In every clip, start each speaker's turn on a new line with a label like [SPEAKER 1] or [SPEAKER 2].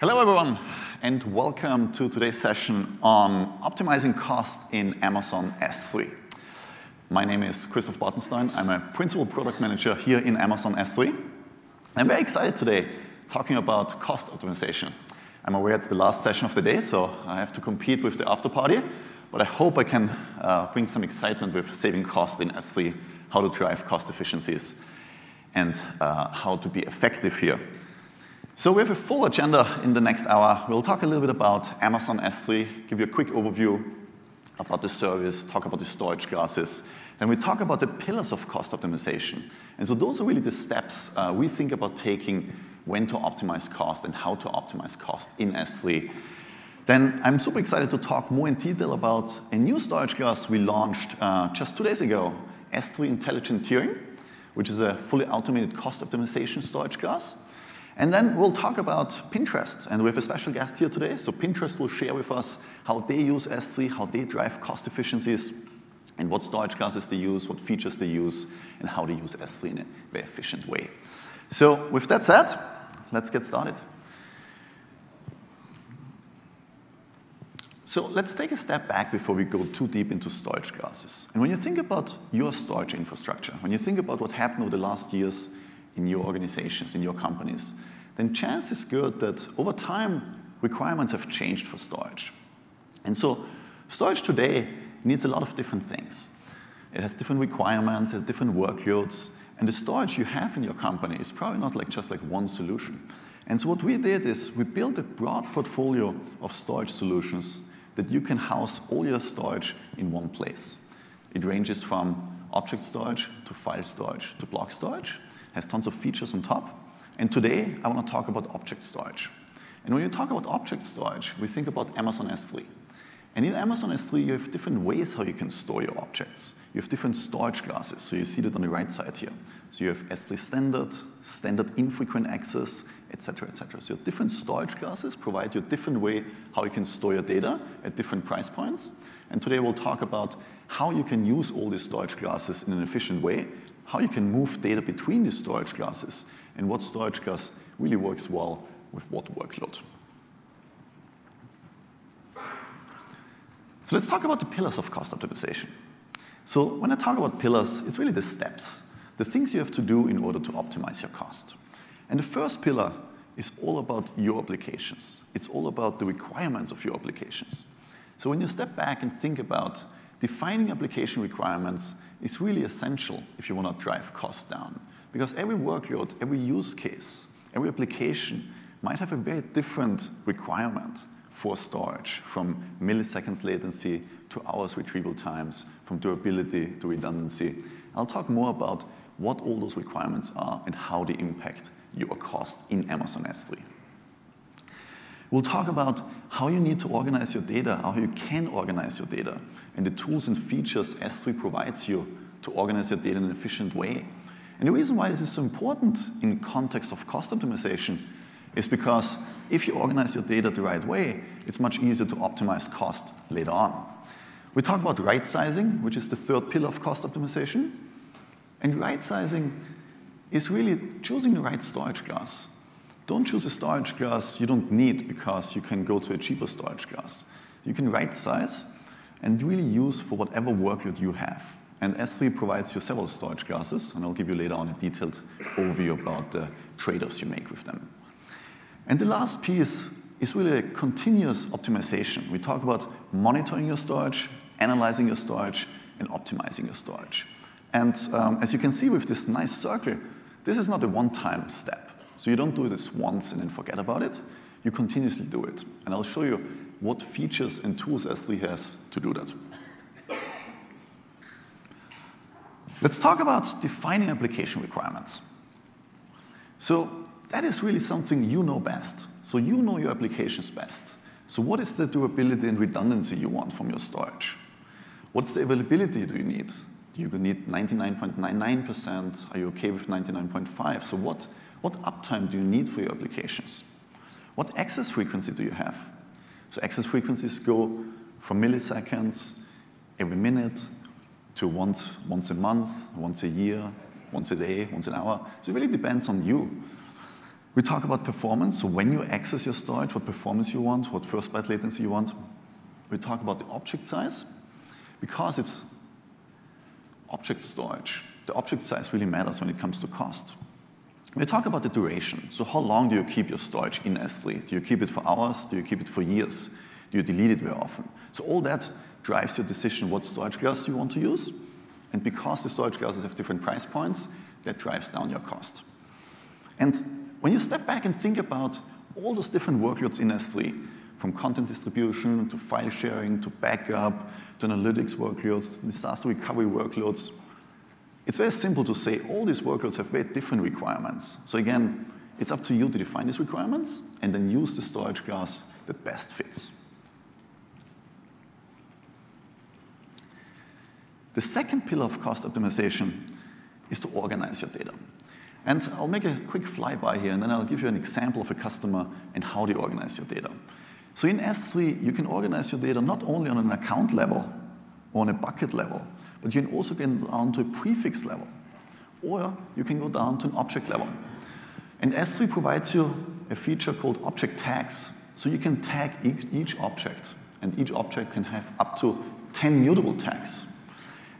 [SPEAKER 1] Hello, everyone, and welcome to today's session on optimizing cost in Amazon S3. My name is Christoph Bartenstein. I'm a Principal Product Manager here in Amazon S3. I'm very excited today talking about cost optimization. I'm aware it's the last session of the day, so I have to compete with the after party, but I hope I can uh, bring some excitement with saving cost in S3, how to drive cost efficiencies, and uh, how to be effective here. So we have a full agenda in the next hour. We'll talk a little bit about Amazon S3, give you a quick overview about the service, talk about the storage classes. Then we talk about the pillars of cost optimization. And so those are really the steps uh, we think about taking when to optimize cost and how to optimize cost in S3. Then I'm super excited to talk more in detail about a new storage class we launched uh, just two days ago, S3 Intelligent Tiering, which is a fully automated cost optimization storage class. And then we'll talk about Pinterest, and we have a special guest here today. So Pinterest will share with us how they use S3, how they drive cost efficiencies, and what storage classes they use, what features they use, and how they use S3 in a very efficient way. So with that said, let's get started. So let's take a step back before we go too deep into storage classes. And when you think about your storage infrastructure, when you think about what happened over the last years in your organizations, in your companies, then chance is good that over time, requirements have changed for storage. And so storage today needs a lot of different things. It has different requirements, it has different workloads, and the storage you have in your company is probably not like just like one solution. And so what we did is we built a broad portfolio of storage solutions that you can house all your storage in one place. It ranges from object storage to file storage to block storage has tons of features on top. And today, I want to talk about object storage. And when you talk about object storage, we think about Amazon S3. And in Amazon S3, you have different ways how you can store your objects. You have different storage classes, so you see that on the right side here. So you have S3 standard, standard infrequent access, etc., etc. So different storage classes provide you a different way how you can store your data at different price points. And today we'll talk about how you can use all these storage classes in an efficient way how you can move data between these storage classes, and what storage class really works well with what workload. So let's talk about the pillars of cost optimization. So when I talk about pillars, it's really the steps, the things you have to do in order to optimize your cost. And the first pillar is all about your applications. It's all about the requirements of your applications. So when you step back and think about defining application requirements is really essential if you want to drive costs down. Because every workload, every use case, every application might have a very different requirement for storage, from milliseconds latency to hours retrieval times, from durability to redundancy. I'll talk more about what all those requirements are and how they impact your cost in Amazon S3. We'll talk about how you need to organize your data, how you can organize your data, and the tools and features S3 provides you to organize your data in an efficient way. And the reason why this is so important in context of cost optimization is because if you organize your data the right way, it's much easier to optimize cost later on. We talk about right sizing, which is the third pillar of cost optimization. And right sizing is really choosing the right storage class. Don't choose a storage class you don't need because you can go to a cheaper storage class. You can right size and really use for whatever workload you have. And S3 provides you several storage classes, and I'll give you later on a detailed overview about the trade-offs you make with them. And the last piece is really a continuous optimization. We talk about monitoring your storage, analyzing your storage, and optimizing your storage. And um, as you can see with this nice circle, this is not a one-time step. So you don't do this once and then forget about it. You continuously do it. And I'll show you what features and tools S3 has to do that. Let's talk about defining application requirements. So that is really something you know best. So you know your applications best. So what is the durability and redundancy you want from your storage? What's the availability do you need? Do you need 99.99%? Are you okay with 99.5? So what what uptime do you need for your applications? What access frequency do you have? So access frequencies go from milliseconds every minute to once, once a month, once a year, once a day, once an hour. So it really depends on you. We talk about performance, so when you access your storage, what performance you want, what first byte latency you want. We talk about the object size. Because it's object storage, the object size really matters when it comes to cost. We talk about the duration. So how long do you keep your storage in S3? Do you keep it for hours? Do you keep it for years? Do you delete it very often? So all that drives your decision what storage class you want to use. And because the storage classes have different price points, that drives down your cost. And when you step back and think about all those different workloads in S3, from content distribution to file sharing to backup to analytics workloads to disaster recovery workloads, it's very simple to say all these workloads have very different requirements. So again, it's up to you to define these requirements and then use the storage class that best fits. The second pillar of cost optimization is to organize your data. And I'll make a quick flyby here, and then I'll give you an example of a customer and how they organize your data. So in S3, you can organize your data not only on an account level or on a bucket level, but you can also get down to a prefix level, or you can go down to an object level. And S3 provides you a feature called object tags. So you can tag each, each object, and each object can have up to 10 mutable tags.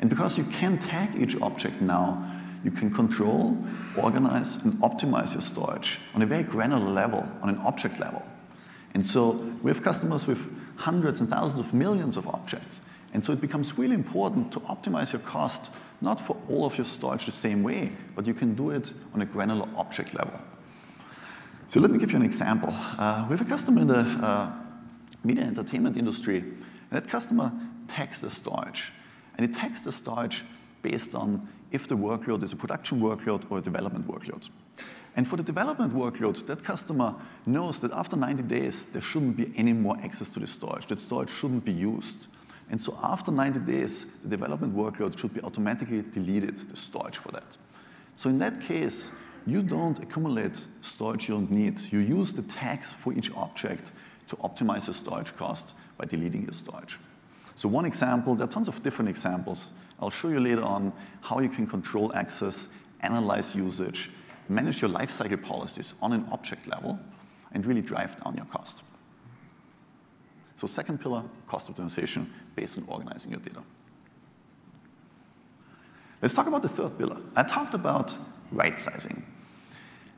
[SPEAKER 1] And because you can tag each object now, you can control, organize, and optimize your storage on a very granular level, on an object level. And so we have customers with hundreds and thousands of millions of objects. And so it becomes really important to optimize your cost, not for all of your storage the same way, but you can do it on a granular object level. So let me give you an example. Uh, we have a customer in the uh, media entertainment industry, and that customer tags the storage. And it tags the storage based on if the workload is a production workload or a development workload. And for the development workload, that customer knows that after 90 days, there shouldn't be any more access to the storage. That storage shouldn't be used. And so after 90 days, the development workload should be automatically deleted, the storage for that. So in that case, you don't accumulate storage you don't need. You use the tags for each object to optimize your storage cost by deleting your storage. So one example, there are tons of different examples. I'll show you later on how you can control access, analyze usage, manage your lifecycle policies on an object level, and really drive down your cost. So second pillar, cost optimization on organizing your data. Let's talk about the third pillar. I talked about right sizing.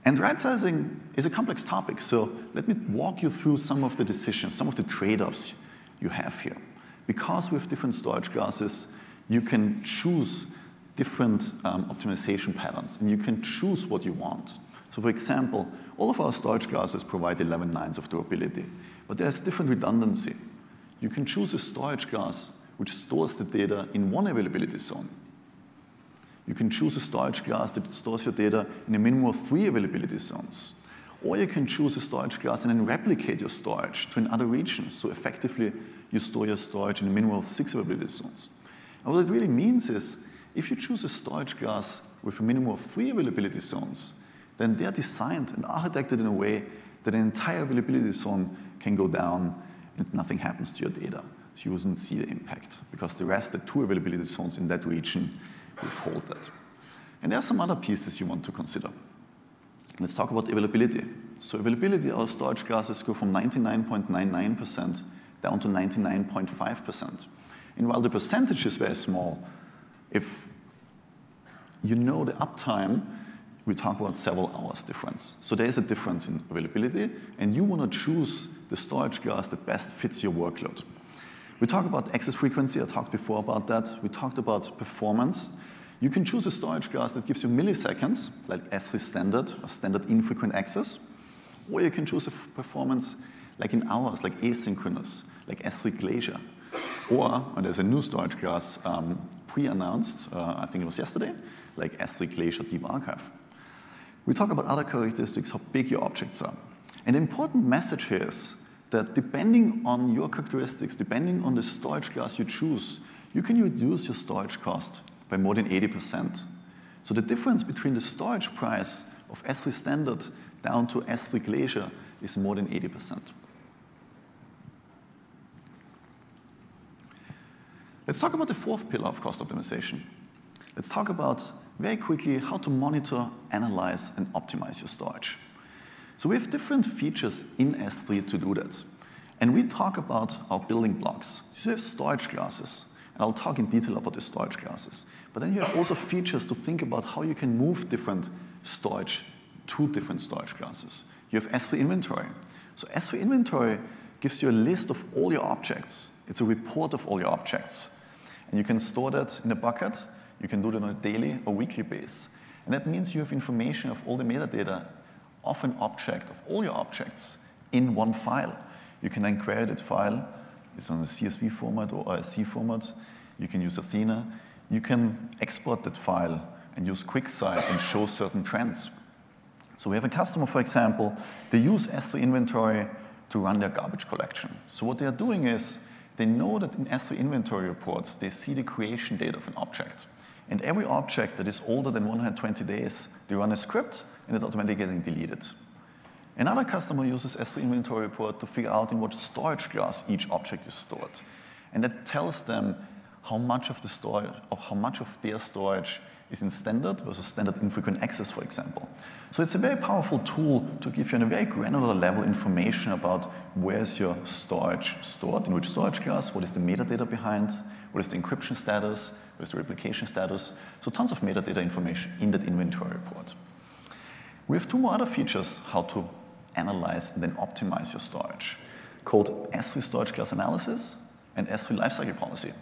[SPEAKER 1] And right sizing is a complex topic, so let me walk you through some of the decisions, some of the trade-offs you have here. Because have different storage classes, you can choose different um, optimization patterns, and you can choose what you want. So for example, all of our storage classes provide 11 nines of durability, but there's different redundancy. You can choose a storage class which stores the data in one availability zone. You can choose a storage class that stores your data in a minimum of three availability zones. Or you can choose a storage class and then replicate your storage to another region. So effectively, you store your storage in a minimum of six availability zones. And what it really means is if you choose a storage class with a minimum of three availability zones, then they're designed and architected in a way that an entire availability zone can go down and nothing happens to your data. So you wouldn't see the impact because the rest, the two availability zones in that region, withhold that. And there are some other pieces you want to consider. Let's talk about availability. So availability, our storage classes go from 99.99% down to 99.5%. And while the percentage is very small, if you know the uptime, we talk about several hours difference. So there is a difference in availability, and you want to choose the storage class that best fits your workload. We talked about access frequency. I talked before about that. We talked about performance. You can choose a storage class that gives you milliseconds, like S3 standard or standard infrequent access, or you can choose a performance like in hours, like asynchronous, like S3 Glacier. Or, and there's a new storage class um, pre-announced, uh, I think it was yesterday, like S3 Glacier Deep Archive. We talk about other characteristics, how big your objects are. An important message here is that depending on your characteristics, depending on the storage class you choose, you can reduce your storage cost by more than 80%. So the difference between the storage price of S3 Standard down to S3 Glacier is more than 80%. Let's talk about the fourth pillar of cost optimization. Let's talk about very quickly how to monitor, analyze, and optimize your storage. So we have different features in S3 to do that. And we talk about our building blocks. So you have storage classes, and I'll talk in detail about the storage classes. But then you have also features to think about how you can move different storage to different storage classes. You have S3 inventory. So S3 inventory gives you a list of all your objects. It's a report of all your objects. And you can store that in a bucket. You can do that on a daily or weekly basis. And that means you have information of all the metadata of an object, of all your objects, in one file. You can then query that file. It's on a CSV format or ORC format. You can use Athena. You can export that file and use QuickSight and show certain trends. So we have a customer, for example, they use S3 inventory to run their garbage collection. So what they are doing is they know that in S3 inventory reports, they see the creation date of an object. And every object that is older than 120 days, they run a script and it's automatically getting deleted. Another customer uses S3 inventory report to figure out in what storage class each object is stored. And that tells them how much of the storage, or how much of their storage is in standard versus standard infrequent access, for example. So it's a very powerful tool to give you on a very granular level information about where is your storage stored, in which storage class, what is the metadata behind, what is the encryption status, what is the replication status. So tons of metadata information in that inventory report. We have two more other features how to analyze and then optimize your storage called S3 storage class analysis and S3 lifecycle policy.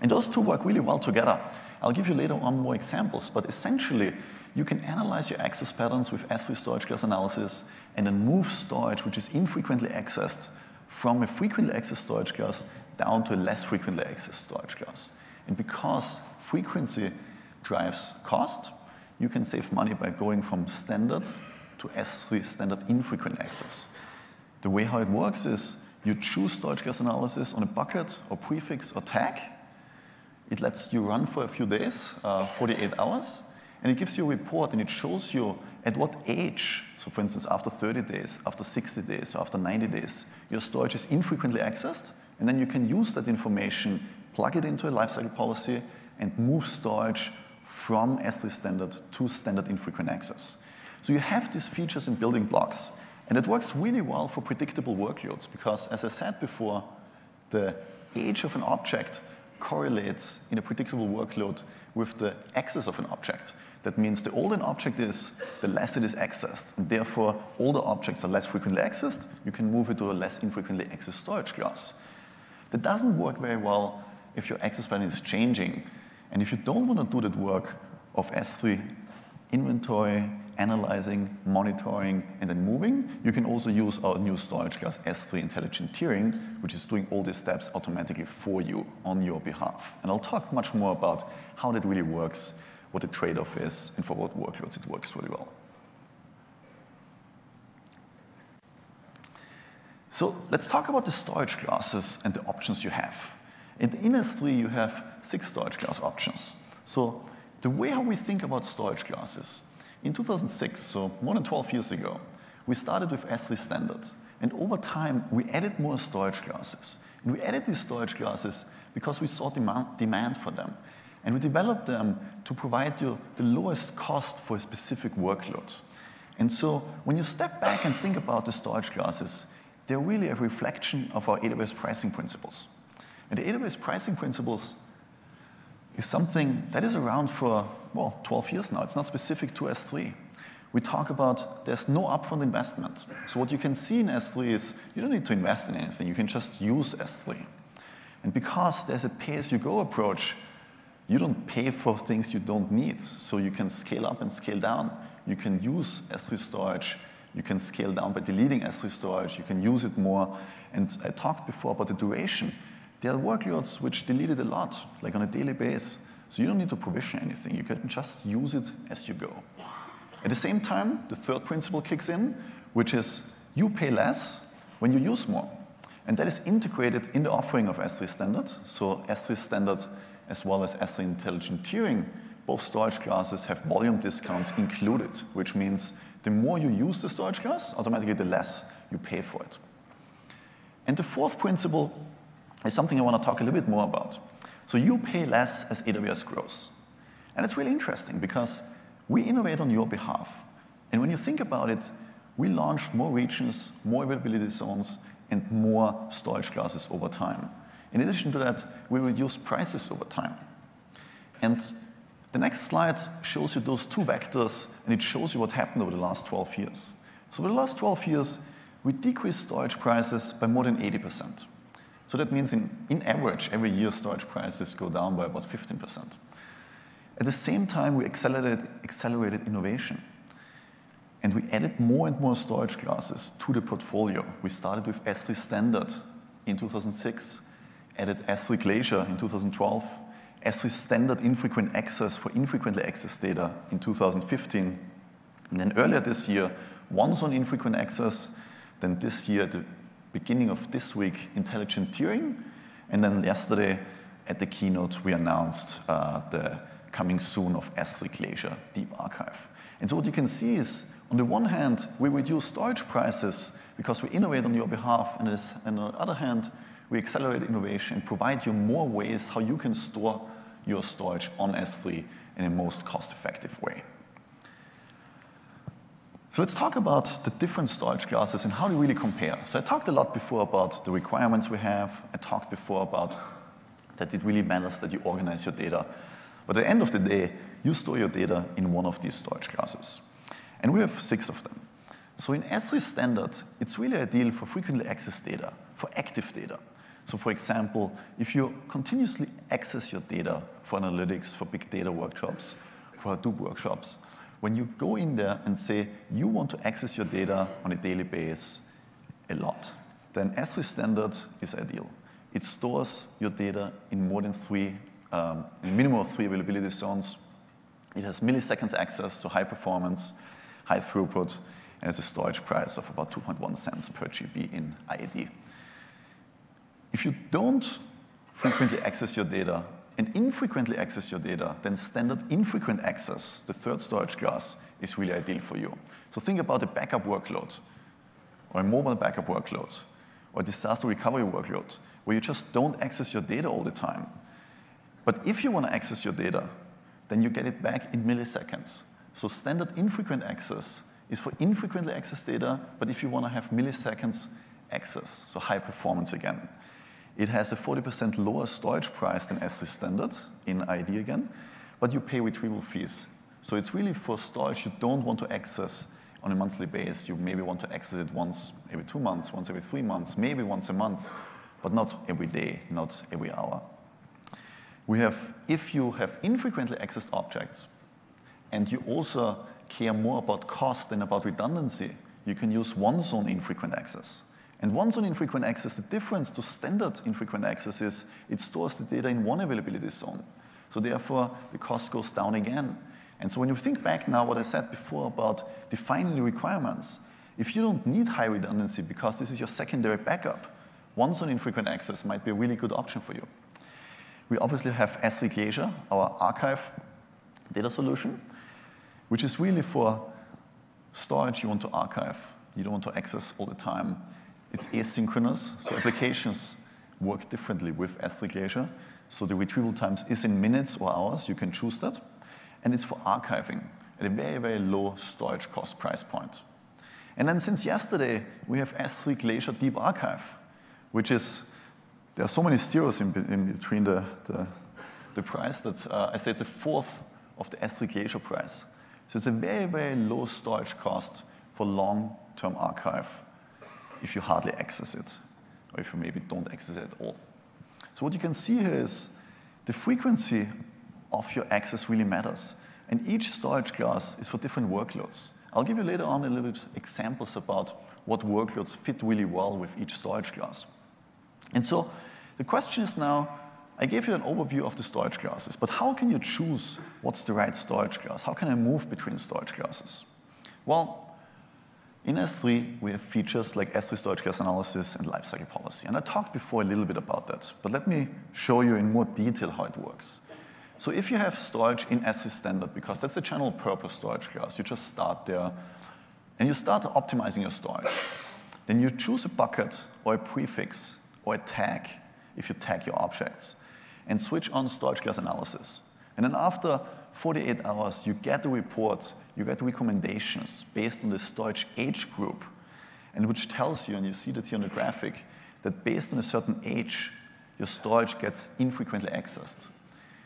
[SPEAKER 1] And those two work really well together. I'll give you later on more examples, but essentially, you can analyze your access patterns with S3 storage class analysis and then move storage which is infrequently accessed from a frequently accessed storage class down to a less frequently accessed storage class. And because frequency drives cost, you can save money by going from standard to S3 standard infrequent access. The way how it works is you choose storage class analysis on a bucket or prefix or tag, it lets you run for a few days, uh, 48 hours, and it gives you a report and it shows you at what age, so for instance, after 30 days, after 60 days, or after 90 days, your storage is infrequently accessed, and then you can use that information, plug it into a lifecycle policy, and move storage from S3 standard to standard infrequent access. So you have these features and building blocks, and it works really well for predictable workloads because, as I said before, the age of an object correlates in a predictable workload with the access of an object. That means the older an object is, the less it is accessed. And therefore, older objects are less frequently accessed. You can move it to a less infrequently accessed storage class. That doesn't work very well if your access pattern is changing. And if you don't want to do that work of S3 inventory, analyzing, monitoring, and then moving. You can also use our new storage class S3 Intelligent Tiering, which is doing all these steps automatically for you on your behalf. And I'll talk much more about how that really works, what the trade-off is, and for what workloads it works really well. So let's talk about the storage classes and the options you have. In S3, you have six storage class options. So the way how we think about storage classes in 2006, so more than 12 years ago, we started with S3 standard. And over time, we added more storage classes. And we added these storage classes because we saw demand, demand for them. And we developed them to provide you the lowest cost for a specific workload. And so when you step back and think about the storage classes, they're really a reflection of our AWS pricing principles. And the AWS pricing principles is something that is around for, well, 12 years now. It's not specific to S3. We talk about there's no upfront investment. So what you can see in S3 is you don't need to invest in anything. You can just use S3. And because there's a pay-as-you-go approach, you don't pay for things you don't need. So you can scale up and scale down. You can use S3 storage. You can scale down by deleting S3 storage. You can use it more. And I talked before about the duration. There are workloads which delete it a lot, like on a daily basis. So you don't need to provision anything. You can just use it as you go. At the same time, the third principle kicks in, which is you pay less when you use more. And that is integrated in the offering of S3 Standard. So S3 Standard as well as S3 Intelligent Tiering, both storage classes have volume discounts included, which means the more you use the storage class, automatically the less you pay for it. And the fourth principle is something I want to talk a little bit more about. So you pay less as AWS grows. And it's really interesting because we innovate on your behalf. And when you think about it, we launched more regions, more availability zones, and more storage classes over time. In addition to that, we reduced prices over time. And the next slide shows you those two vectors, and it shows you what happened over the last 12 years. So over the last 12 years, we decreased storage prices by more than 80%. So that means in, in average, every year storage prices go down by about 15%. At the same time, we accelerated, accelerated innovation. And we added more and more storage classes to the portfolio. We started with S3 Standard in 2006, added S3 Glacier in 2012, S3 Standard Infrequent Access for infrequently accessed data in 2015. And then earlier this year, one zone infrequent access. Then this year, the beginning of this week, intelligent tiering. And then yesterday, at the keynote, we announced uh, the coming soon of S3 Glacier Deep Archive. And so what you can see is on the one hand, we reduce storage prices because we innovate on your behalf, and, and on the other hand, we accelerate innovation and provide you more ways how you can store your storage on S3 in a most cost-effective way. So let's talk about the different storage classes and how they really compare. So I talked a lot before about the requirements we have. I talked before about that it really matters that you organize your data. But at the end of the day, you store your data in one of these storage classes. And we have six of them. So in S3 standard, it's really ideal for frequently accessed data, for active data. So for example, if you continuously access your data for analytics, for big data workshops, for Hadoop workshops, when you go in there and say you want to access your data on a daily basis a lot, then S3 standard is ideal. It stores your data in more than three, um, in a minimum of three availability zones. It has milliseconds access, so high performance, high throughput, and has a storage price of about 2.1 cents per GB in IAD. If you don't frequently access your data and infrequently access your data, then standard infrequent access, the third storage class, is really ideal for you. So think about a backup workload, or a mobile backup workload, or disaster recovery workload, where you just don't access your data all the time. But if you want to access your data, then you get it back in milliseconds. So standard infrequent access is for infrequently accessed data, but if you want to have milliseconds access, so high performance again. It has a 40% lower storage price than S3 standard in ID again, but you pay retrieval fees. So it's really for storage you don't want to access on a monthly basis. You maybe want to access it once every two months, once every three months, maybe once a month, but not every day, not every hour. We have, if you have infrequently accessed objects, and you also care more about cost than about redundancy, you can use one zone infrequent access. And one zone infrequent access, the difference to standard infrequent access is it stores the data in one availability zone. So therefore, the cost goes down again. And so when you think back now what I said before about defining the requirements, if you don't need high redundancy because this is your secondary backup, one zone infrequent access might be a really good option for you. We obviously have S3 Glacier, our archive data solution which is really for storage you want to archive. You don't want to access all the time. It's asynchronous, so applications work differently with S3 Glacier. So the retrieval times is in minutes or hours. You can choose that. And it's for archiving at a very, very low storage cost price point. And then since yesterday, we have S3 Glacier Deep Archive, which is, there are so many zeros in, in between the, the, the price that uh, I say it's a fourth of the S3 Glacier price. So it's a very, very low storage cost for long-term archive if you hardly access it, or if you maybe don't access it at all. So what you can see here is the frequency of your access really matters. And each storage class is for different workloads. I'll give you later on a little bit examples about what workloads fit really well with each storage class. And so the question is now, I gave you an overview of the storage classes, but how can you choose what's the right storage class? How can I move between storage classes? Well, in S3, we have features like S3 storage class analysis and lifecycle policy. And I talked before a little bit about that, but let me show you in more detail how it works. So if you have storage in S3 standard, because that's a general purpose storage class, you just start there and you start optimizing your storage. Then you choose a bucket or a prefix or a tag if you tag your objects and switch on storage class analysis. And then after 48 hours, you get a report, you get recommendations based on the storage age group, and which tells you, and you see that here on the graphic, that based on a certain age, your storage gets infrequently accessed.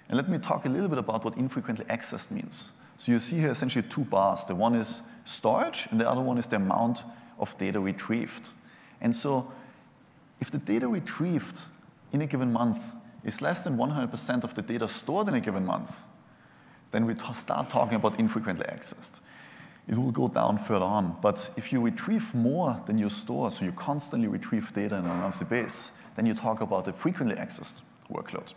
[SPEAKER 1] And let me talk a little bit about what infrequently accessed means. So you see here essentially two bars. The one is storage, and the other one is the amount of data retrieved. And so if the data retrieved in a given month is less than 100% of the data stored in a given month, then we start talking about infrequently accessed. It will go down further on. But if you retrieve more than you store, so you constantly retrieve data on a monthly basis, then you talk about a frequently accessed workload.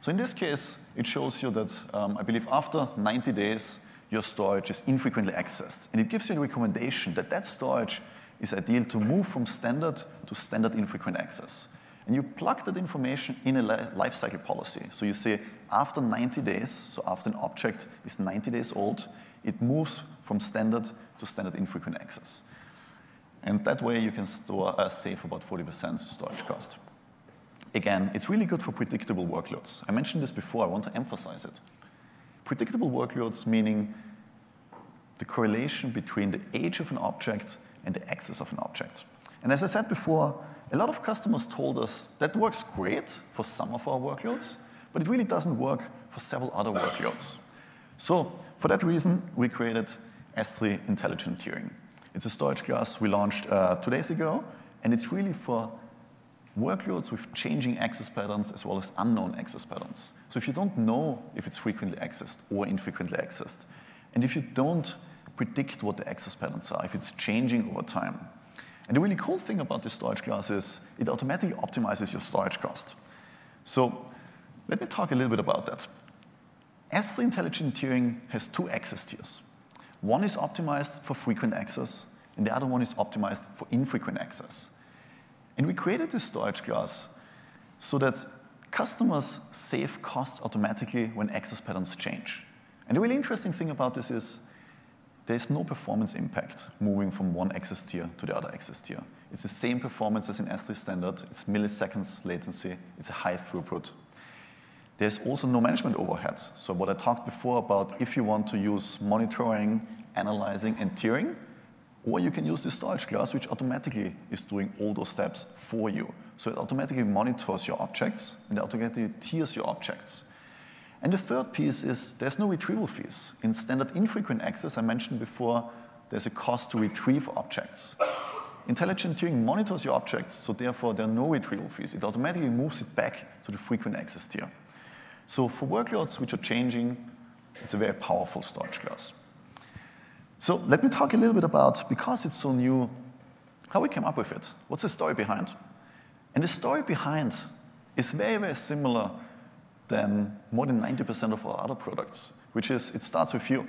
[SPEAKER 1] So in this case, it shows you that um, I believe after 90 days, your storage is infrequently accessed. And it gives you a recommendation that that storage is ideal to move from standard to standard infrequent access. And you plug that information in a lifecycle policy. So you say after 90 days, so after an object is 90 days old, it moves from standard to standard infrequent access. And that way you can store, uh, save about 40% storage cost. Again, it's really good for predictable workloads. I mentioned this before, I want to emphasize it. Predictable workloads meaning the correlation between the age of an object and the access of an object. And as I said before, a lot of customers told us that works great for some of our workloads, but it really doesn't work for several other workloads. So for that reason, we created S3 Intelligent Tiering. It's a storage class we launched uh, two days ago, and it's really for workloads with changing access patterns as well as unknown access patterns. So if you don't know if it's frequently accessed or infrequently accessed, and if you don't predict what the access patterns are, if it's changing over time. And the really cool thing about this storage class is it automatically optimizes your storage cost. So let me talk a little bit about that. S3 Intelligent Tiering has two access tiers. One is optimized for frequent access, and the other one is optimized for infrequent access. And we created this storage class so that customers save costs automatically when access patterns change. And the really interesting thing about this is there's no performance impact moving from one access tier to the other access tier. It's the same performance as in S3 standard. It's milliseconds latency. It's a high throughput. There's also no management overhead. So what I talked before about if you want to use monitoring, analyzing, and tiering, or you can use the storage class, which automatically is doing all those steps for you. So it automatically monitors your objects and automatically tiers your objects. And the third piece is there's no retrieval fees. In standard infrequent access, I mentioned before, there's a cost to retrieve objects. Intelligent tiering monitors your objects, so therefore there are no retrieval fees. It automatically moves it back to the frequent access tier. So for workloads which are changing, it's a very powerful storage class. So let me talk a little bit about, because it's so new, how we came up with it. What's the story behind? And the story behind is very, very similar than more than 90% of our other products, which is it starts with you.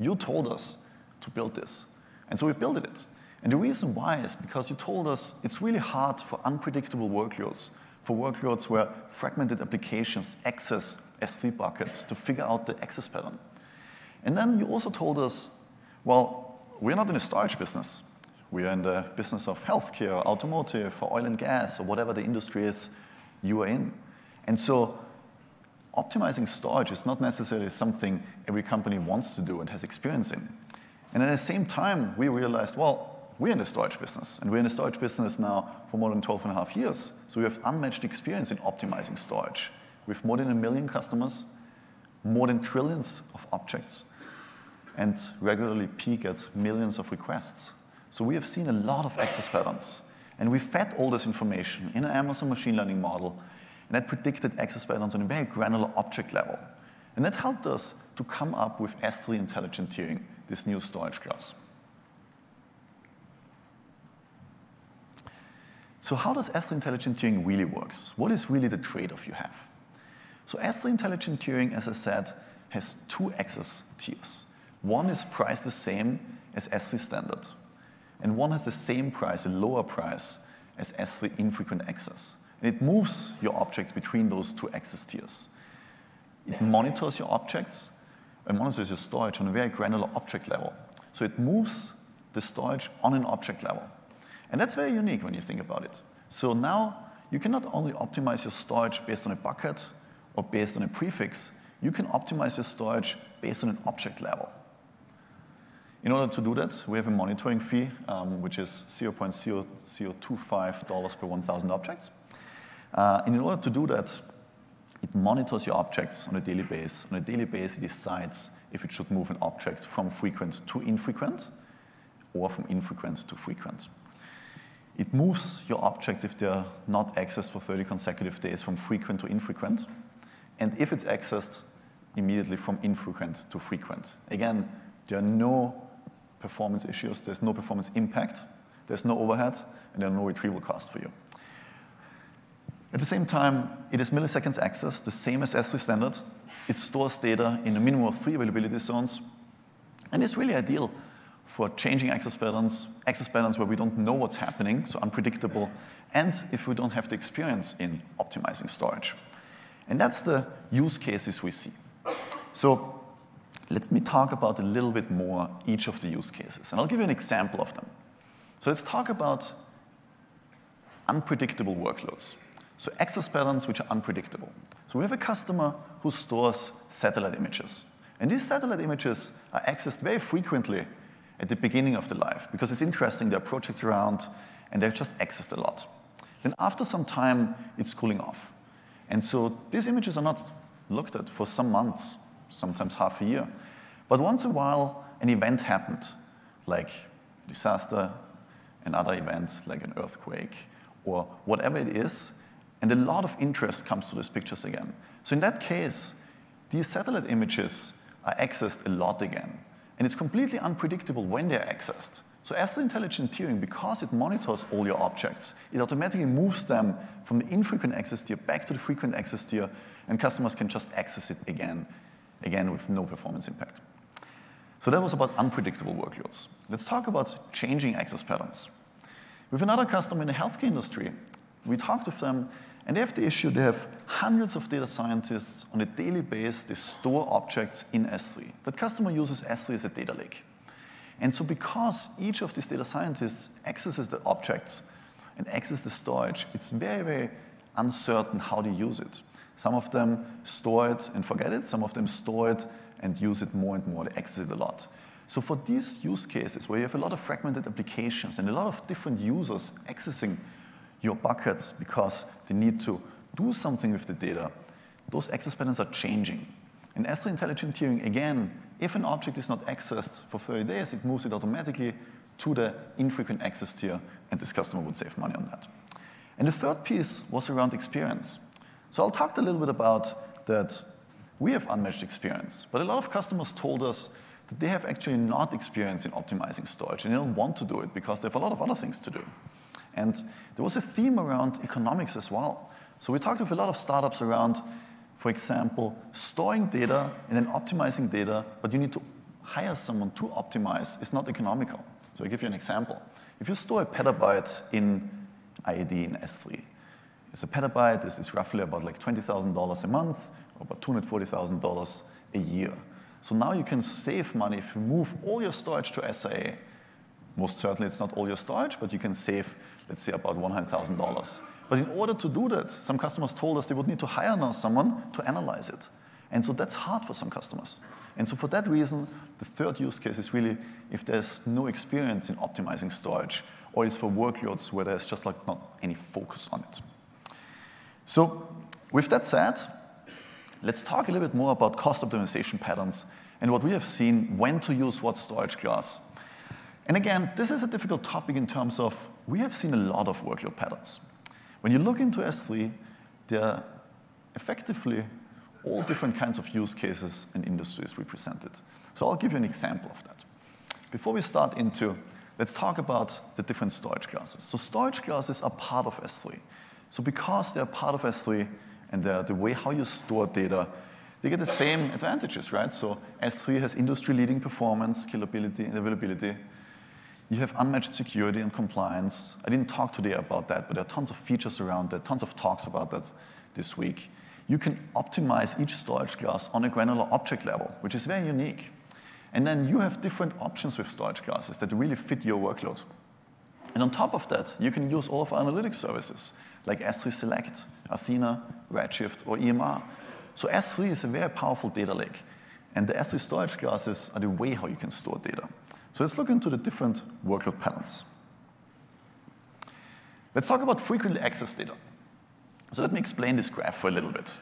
[SPEAKER 1] You told us to build this. And so we built it. And the reason why is because you told us it's really hard for unpredictable workloads, for workloads where fragmented applications access S3 buckets to figure out the access pattern. And then you also told us well, we're not in the storage business. We are in the business of healthcare, automotive, or oil and gas, or whatever the industry is you are in. And so optimizing storage is not necessarily something every company wants to do and has experience in. And at the same time, we realized, well, we're in the storage business, and we're in the storage business now for more than 12 and a half years. So we have unmatched experience in optimizing storage. With more than a million customers, more than trillions of objects, and regularly peak at millions of requests. So we have seen a lot of access patterns. And we fed all this information in an Amazon machine learning model, and that predicted access patterns on a very granular object level. And that helped us to come up with S3 Intelligent Tiering, this new storage class. So how does S3 Intelligent Tiering really works? What is really the trade-off you have? So S3 Intelligent Tiering, as I said, has two access tiers. One is priced the same as S3 standard, and one has the same price, a lower price, as S3 infrequent access. And it moves your objects between those two access tiers. It monitors your objects and monitors your storage on a very granular object level. So it moves the storage on an object level. And that's very unique when you think about it. So now you can not only optimize your storage based on a bucket or based on a prefix, you can optimize your storage based on an object level. In order to do that, we have a monitoring fee, um, which is $0.0025 per 1,000 objects. Uh, and in order to do that, it monitors your objects on a daily basis. On a daily basis, it decides if it should move an object from frequent to infrequent or from infrequent to frequent. It moves your objects if they're not accessed for 30 consecutive days from frequent to infrequent. And if it's accessed, immediately from infrequent to frequent. Again, there are no performance issues, there's no performance impact, there's no overhead, and there are no retrieval costs for you. At the same time, it is milliseconds access, the same as S3 standard. It stores data in a minimum of three availability zones, and it's really ideal for changing access patterns, access patterns where we don't know what's happening, so unpredictable, and if we don't have the experience in optimizing storage. And that's the use cases we see. So let me talk about a little bit more each of the use cases, and I'll give you an example of them. So let's talk about unpredictable workloads. So access patterns which are unpredictable. So we have a customer who stores satellite images. And these satellite images are accessed very frequently at the beginning of the life because it's interesting, there are projects around, and they're just accessed a lot. Then after some time, it's cooling off. And so these images are not looked at for some months, sometimes half a year. But once in a while, an event happened, like disaster, another event like an earthquake, or whatever it is, and a lot of interest comes to these pictures again. So in that case, these satellite images are accessed a lot again. And it's completely unpredictable when they're accessed. So as the intelligent tiering, because it monitors all your objects, it automatically moves them from the infrequent access tier back to the frequent access tier, and customers can just access it again, again with no performance impact. So that was about unpredictable workloads. Let's talk about changing access patterns. With another customer in the healthcare industry, we talked with them and they have the issue, they have hundreds of data scientists on a daily basis, they store objects in S3. That customer uses S3 as a data lake. And so because each of these data scientists accesses the objects and accesses the storage, it's very, very uncertain how they use it. Some of them store it and forget it. Some of them store it and use it more and more. They access it a lot. So for these use cases where you have a lot of fragmented applications and a lot of different users accessing your buckets because they need to do something with the data, those access patterns are changing. In S3 intelligent tiering, again, if an object is not accessed for 30 days, it moves it automatically to the infrequent access tier, and this customer would save money on that. And the third piece was around experience. So I'll talk a little bit about that we have unmatched experience, but a lot of customers told us that they have actually not experience in optimizing storage, and they don't want to do it because they have a lot of other things to do. And there was a theme around economics as well. So we talked with a lot of startups around, for example, storing data and then optimizing data, but you need to hire someone to optimize. It's not economical. So I'll give you an example. If you store a petabyte in IAD in S3, it's a petabyte, this is roughly about like $20,000 a month, or about $240,000 a year. So now you can save money if you move all your storage to SIA. Most certainly it's not all your storage, but you can save let's say about $100,000. But in order to do that, some customers told us they would need to hire now someone to analyze it. And so that's hard for some customers. And so for that reason, the third use case is really if there's no experience in optimizing storage, or it's for workloads where there's just like not any focus on it. So with that said, let's talk a little bit more about cost optimization patterns and what we have seen when to use what storage class. And again, this is a difficult topic in terms of we have seen a lot of workload patterns. When you look into S3, there are effectively all different kinds of use cases and industries represented. So I'll give you an example of that. Before we start into, let's talk about the different storage classes. So storage classes are part of S3. So because they're part of S3 and the way how you store data, they get the same advantages, right? So S3 has industry-leading performance, scalability, and availability. You have unmatched security and compliance. I didn't talk today about that, but there are tons of features around that, tons of talks about that this week. You can optimize each storage class on a granular object level, which is very unique. And then you have different options with storage classes that really fit your workload. And on top of that, you can use all of our analytics services like S3 Select, Athena, Redshift, or EMR. So S3 is a very powerful data lake. And the S3 storage classes are the way how you can store data. So let's look into the different workload patterns. Let's talk about frequently accessed data. So let me explain this graph for a little bit.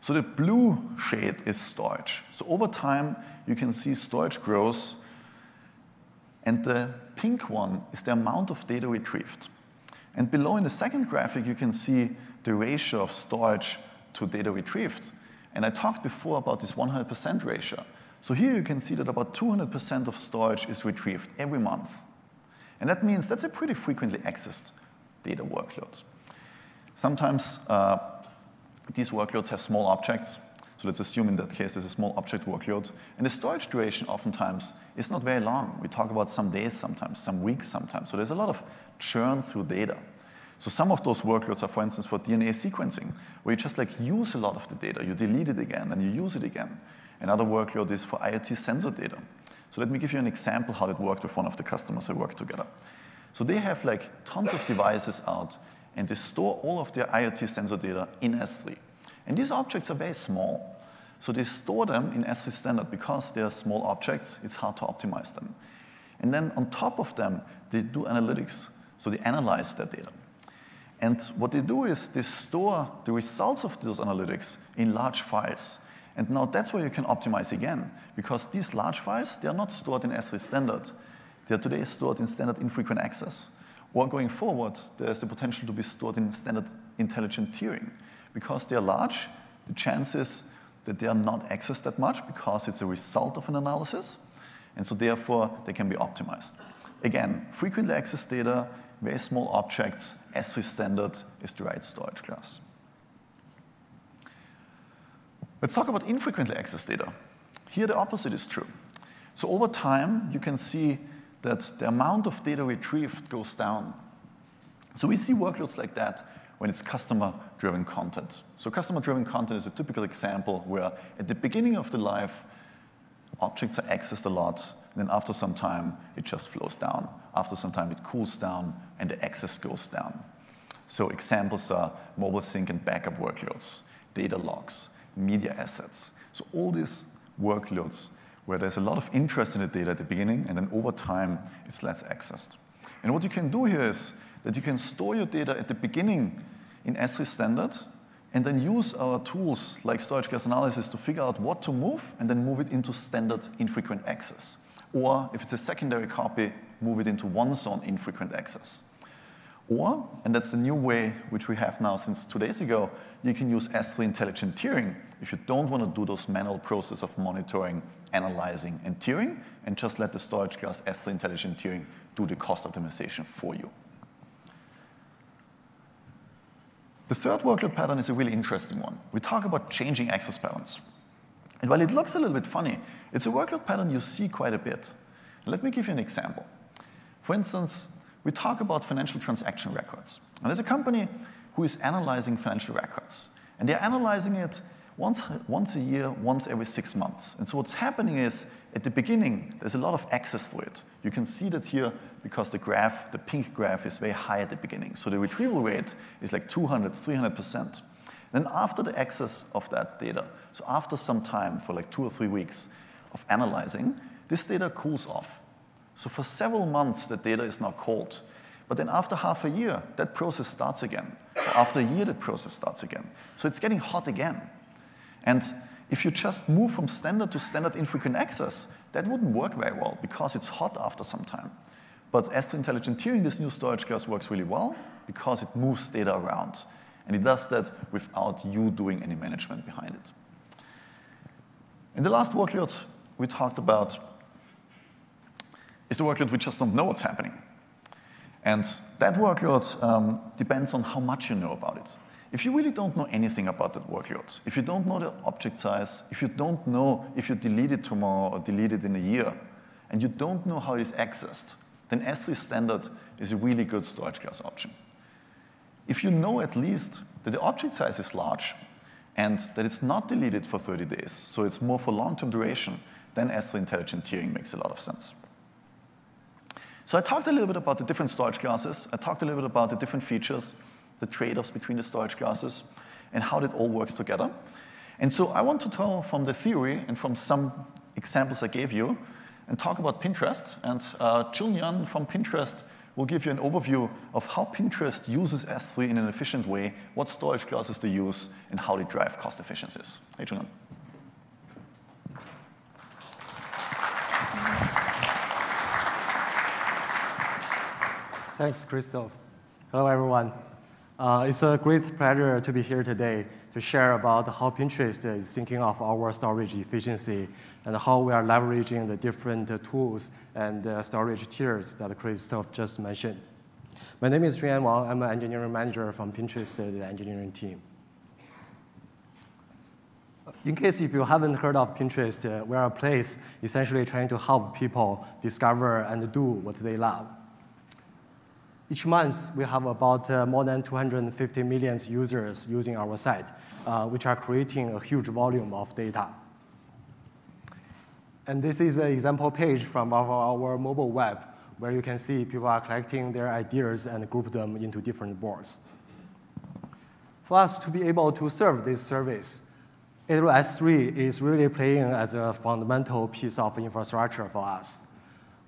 [SPEAKER 1] So the blue shade is storage. So over time, you can see storage grows, and the pink one is the amount of data retrieved. And below in the second graphic, you can see the ratio of storage to data retrieved. And I talked before about this 100% ratio. So here you can see that about 200% of storage is retrieved every month. And that means that's a pretty frequently accessed data workload. Sometimes uh, these workloads have small objects. So let's assume in that case there's a small object workload. And the storage duration oftentimes is not very long. We talk about some days sometimes, some weeks sometimes. So there's a lot of churn through data. So some of those workloads are, for instance, for DNA sequencing, where you just like use a lot of the data, you delete it again, and you use it again. Another workload is for IoT sensor data. So let me give you an example how that worked with one of the customers I worked together. So they have like tons of devices out, and they store all of their IoT sensor data in S3. And these objects are very small. So they store them in S3 standard because they are small objects, it's hard to optimize them. And then on top of them, they do analytics. So they analyze that data. And what they do is they store the results of those analytics in large files. And now that's where you can optimize again, because these large files, they are not stored in S3 standard. They are today stored in standard infrequent access. Or going forward, there's the potential to be stored in standard intelligent tiering. Because they are large, the chances that they are not accessed that much because it's a result of an analysis. And so therefore, they can be optimized. Again, frequently accessed data very small objects, S3 standard is the right storage class. Let's talk about infrequently accessed data. Here the opposite is true. So over time, you can see that the amount of data retrieved goes down. So we see workloads like that when it's customer-driven content. So customer-driven content is a typical example where at the beginning of the life, objects are accessed a lot, and then after some time, it just flows down. After some time, it cools down, and the access goes down. So examples are mobile sync and backup workloads, data logs, media assets. So all these workloads where there's a lot of interest in the data at the beginning, and then over time, it's less accessed. And what you can do here is that you can store your data at the beginning in S3 standard, and then use our tools like storage class analysis to figure out what to move, and then move it into standard infrequent access. Or if it's a secondary copy, move it into one zone infrequent access. Or, and that's a new way which we have now since two days ago, you can use S3 intelligent tiering if you don't want to do those manual process of monitoring, analyzing, and tiering, and just let the storage class S3 intelligent tiering do the cost optimization for you. The third workload pattern is a really interesting one. We talk about changing access patterns. And while it looks a little bit funny, it's a workload pattern you see quite a bit. Let me give you an example. For instance, we talk about financial transaction records. And there's a company who is analyzing financial records. And they're analyzing it once, once a year, once every six months. And so what's happening is, at the beginning, there's a lot of access for it. You can see that here because the graph, the pink graph, is very high at the beginning. So the retrieval rate is like 200, 300%. Then after the access of that data, so after some time, for like two or three weeks of analyzing, this data cools off. So for several months, the data is now cold. But then after half a year, that process starts again. After a year, that process starts again. So it's getting hot again. And if you just move from standard to standard infrequent access, that wouldn't work very well because it's hot after some time. But S3 Intelligent Tiering, this new storage class, works really well because it moves data around. And it does that without you doing any management behind it. In the last workload we talked about is the workload we just don't know what's happening. And that workload um, depends on how much you know about it. If you really don't know anything about that workload, if you don't know the object size, if you don't know if you delete it tomorrow or delete it in a year, and you don't know how it is accessed, then S3 standard is a really good storage class option if you know at least that the object size is large and that it's not deleted for 30 days, so it's more for long-term duration, then S3 intelligent tiering makes a lot of sense. So I talked a little bit about the different storage classes. I talked a little bit about the different features, the trade-offs between the storage classes, and how that all works together. And so I want to tell from the theory and from some examples I gave you and talk about Pinterest. And uh, Julian from Pinterest will give you an overview of how Pinterest uses S3 in an efficient way, what storage classes they use, and how they drive cost efficiencies. Hey, Julian.
[SPEAKER 2] Thanks, Christoph. Hello, everyone. Uh, it's a great pleasure to be here today to share about how Pinterest is thinking of our storage efficiency and how we are leveraging the different uh, tools and uh, storage tiers that Christoph just mentioned. My name is Julian Wang. I'm an engineering manager from Pinterest, the engineering team. In case if you haven't heard of Pinterest, uh, we're a place essentially trying to help people discover and do what they love. Each month, we have about uh, more than 250 million users using our site, uh, which are creating a huge volume of data. And this is an example page from our, our mobile web, where you can see people are collecting their ideas and group them into different boards. For us to be able to serve this service, AWS 3 is really playing as a fundamental piece of infrastructure for us.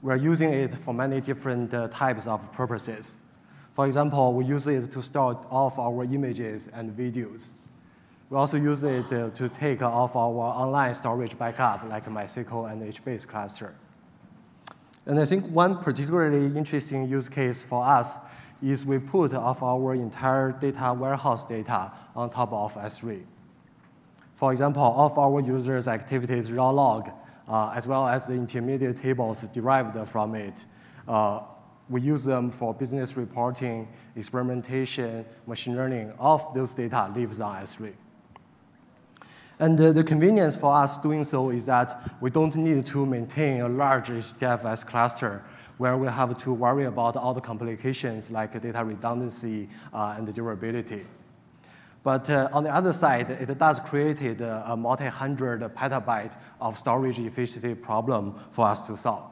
[SPEAKER 2] We're using it for many different uh, types of purposes. For example, we use it to store all of our images and videos. We also use it uh, to take off our online storage backup, like MySQL and HBase cluster. And I think one particularly interesting use case for us is we put of our entire data warehouse data on top of S3. For example, all of our users' activities raw log as well as the intermediate tables derived from it. Uh, we use them for business reporting, experimentation, machine learning. All of those data lives on S3. And the, the, convenience for us doing so is that we don't need to maintain a large HDFS cluster where we have to worry about all the complications like data redundancy uh, and durability. But uh, on the other side, it does create a, a multi-hundred petabyte of storage efficiency problem for us to solve.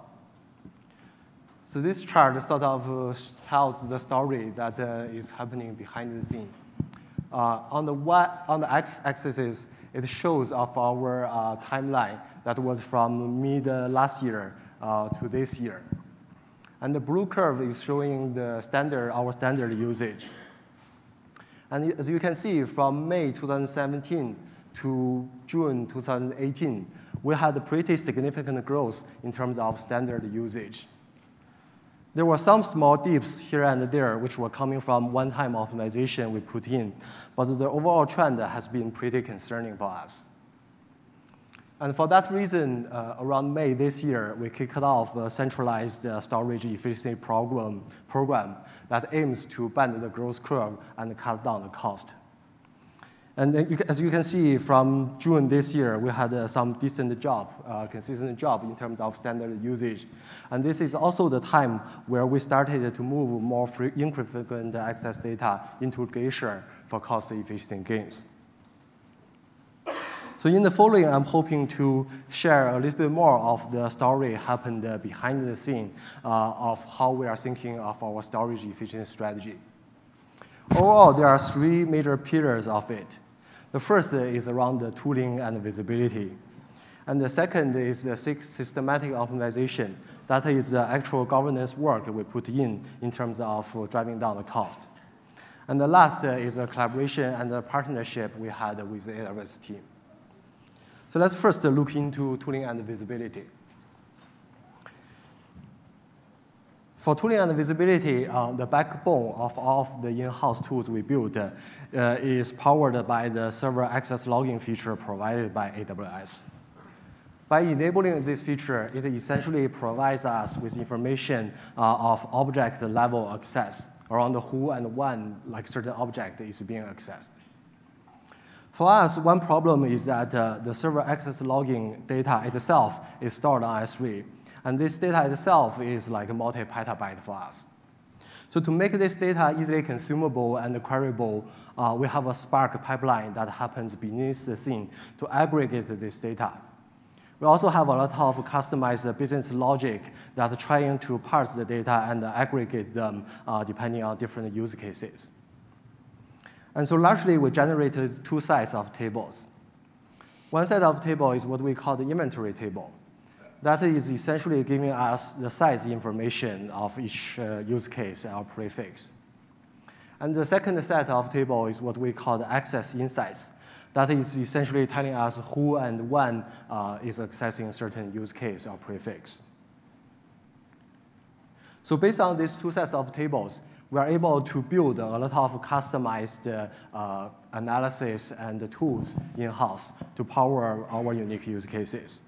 [SPEAKER 2] So this chart sort of uh, tells the story that uh, is happening behind the scene. Uh, on the on the x-axis, it shows of our uh, timeline that was from mid last year uh, to this year. And the blue curve is showing the standard, our standard usage. And as you can see, from May 2017 to June 2018, we had pretty significant growth in terms of standard usage. There were some small dips here and there, which were coming from one-time optimization we put in, but the overall trend has been pretty concerning for us. And for that reason, uh, around May this year, we kicked off a centralized uh, storage efficiency program, program that aims to bend the growth curve and cut down the cost. And as you can see from June this year, we had uh, some decent job, uh, consistent job in terms of standard usage. And this is also the time where we started to move more infrequent access data into Glacier for cost efficiency gains. So in the following, I'm hoping to share a little bit more of the story happened behind the scene uh, of how we are thinking of our storage efficiency strategy. Overall, there are three major pillars of it. The first is around the tooling and visibility. And the second is the systematic optimization. That is the actual governance work we put in in terms of driving down the cost. And the last is the collaboration and the partnership we had with the AWS team. So let's first look into tooling and visibility. For tooling and visibility, uh, the backbone of all of the in-house tools we built uh, is powered by the server access logging feature provided by AWS. By enabling this feature, it essentially provides us with information uh, of object level access around who and when like certain object is being accessed. For us, one problem is that uh, the server access logging data itself is stored on S3. And this data itself is like multi-petabyte for us. So to make this data easily consumable and queryable, uh, we have a Spark pipeline that happens beneath the scene to aggregate this data. We also have a lot of customized business logic that trying to parse the data and aggregate them uh, depending on different use cases. And so largely, we generated two sets of tables. One set of table is what we call the inventory table. That is essentially giving us the size information of each uh, use case or prefix. And the second set of table is what we call the access insights. That is essentially telling us who and when uh, is accessing certain use case or prefix. So based on these two sets of tables, we are able to build a lot of customized uh, analysis and tools in-house to power our unique use cases.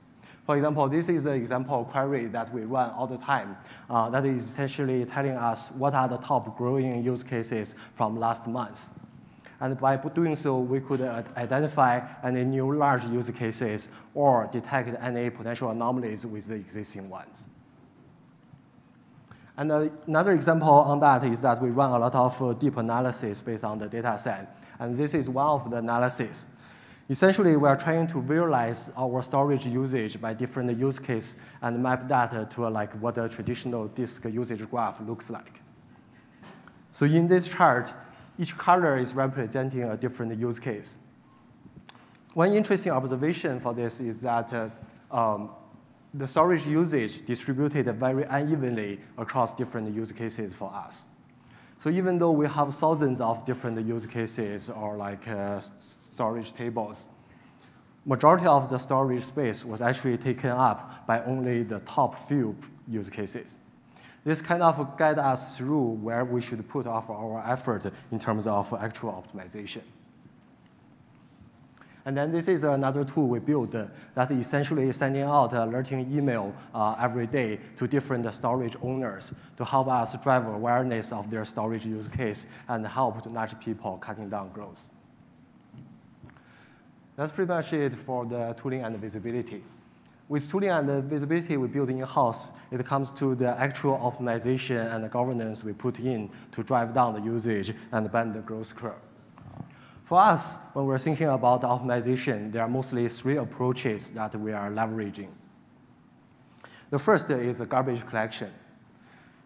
[SPEAKER 2] For example, this is an example query that we run all the time. Uh, that is essentially telling us what are the top growing use cases from last month. And by doing so, we could uh, identify any new large use cases or detect any potential anomalies with the existing ones. And uh, another example on that is that we run a lot of uh, deep analysis based on the data set. And this is one of the analysis. Essentially, we are trying to visualize our storage usage by different use case and map that to uh, like what a traditional disk usage graph looks like. So in this chart, each color is representing a different use case. One interesting observation for this is that uh, um, the storage usage distributed very unevenly across different use cases for us. So even though we have thousands of different use cases or like uh, storage tables, majority of the storage space was actually taken up by only the top few use cases. This kind of guide us through where we should put off our effort in terms of actual optimization. And then this is another tool we built that essentially is sending out alerting email uh, every day to different storage owners to help us drive awareness of their storage use case and help to nudge people cutting down growth. That's pretty much it for the tooling and visibility. With tooling and visibility we build in-house, it comes to the actual optimization and governance we put in to drive down the usage and bend the growth curve. For us, when we're thinking about optimization, there are mostly three approaches that we are leveraging. The first is the garbage collection.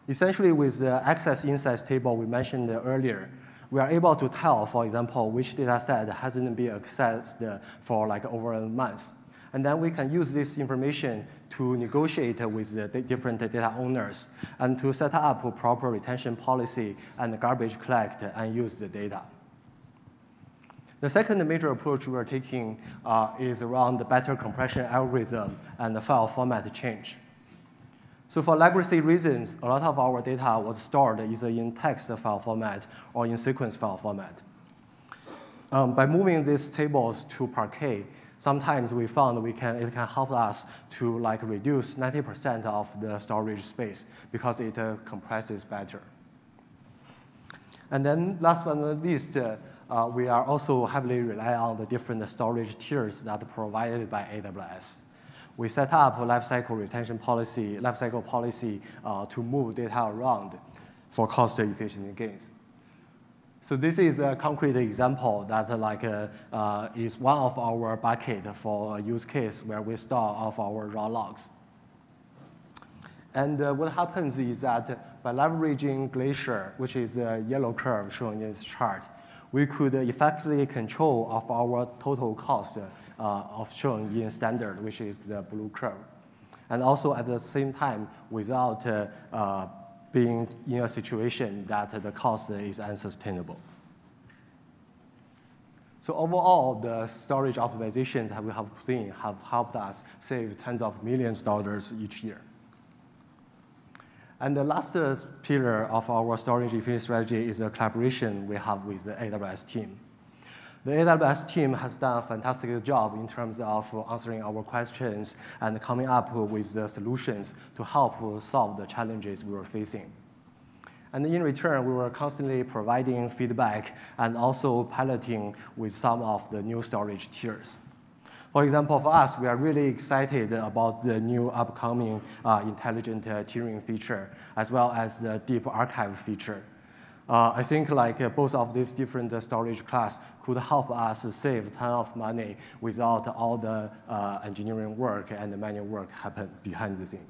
[SPEAKER 2] Essentially, with the access insights table we mentioned earlier, we are able to tell, for example, which data set hasn't been accessed for like over a month. And then we can use this information to negotiate with the different data owners and to set up a proper retention policy and garbage collect and use the data. The second major approach we are taking uh, is around the better compression algorithm and the file format change. So for legacy reasons, a lot of our data was stored either in text file format or in sequence file format. Um, by moving these tables to Parquet, sometimes we found we can, it can help us to like reduce 90% of the storage space because it uh, compresses better. And then last but not least, uh, uh, we are also heavily rely on the different storage tiers that are provided by AWS. We set up a lifecycle retention policy, lifecycle policy uh, to move data around for cost efficiency gains. So this is a concrete example that uh, like uh, is one of our bucket for a use case where we store of our raw logs. And uh, what happens is that by leveraging Glacier, which is a yellow curve shown in this chart, we could effectively control of our total cost uh, of shown in standard, which is the blue curve. And also at the same time, without uh, being in a situation that the cost is unsustainable. So overall, the storage optimizations that we have put in have helped us save tens of millions of dollars each year. And the last uh, pillar of our storage efficiency strategy is a collaboration we have with the AWS team. The AWS team has done a fantastic job in terms of answering our questions and coming up with the solutions to help solve the challenges we were facing. And in return, we were constantly providing feedback and also piloting with some of the new storage tiers. For example, for us, we are really excited about the new upcoming uh, intelligent uh, tiering feature, as well as the deep archive feature. Uh, I think like uh, both of these different uh, storage class could help us save ton of money without all the uh, engineering work and the manual work happen behind the scene.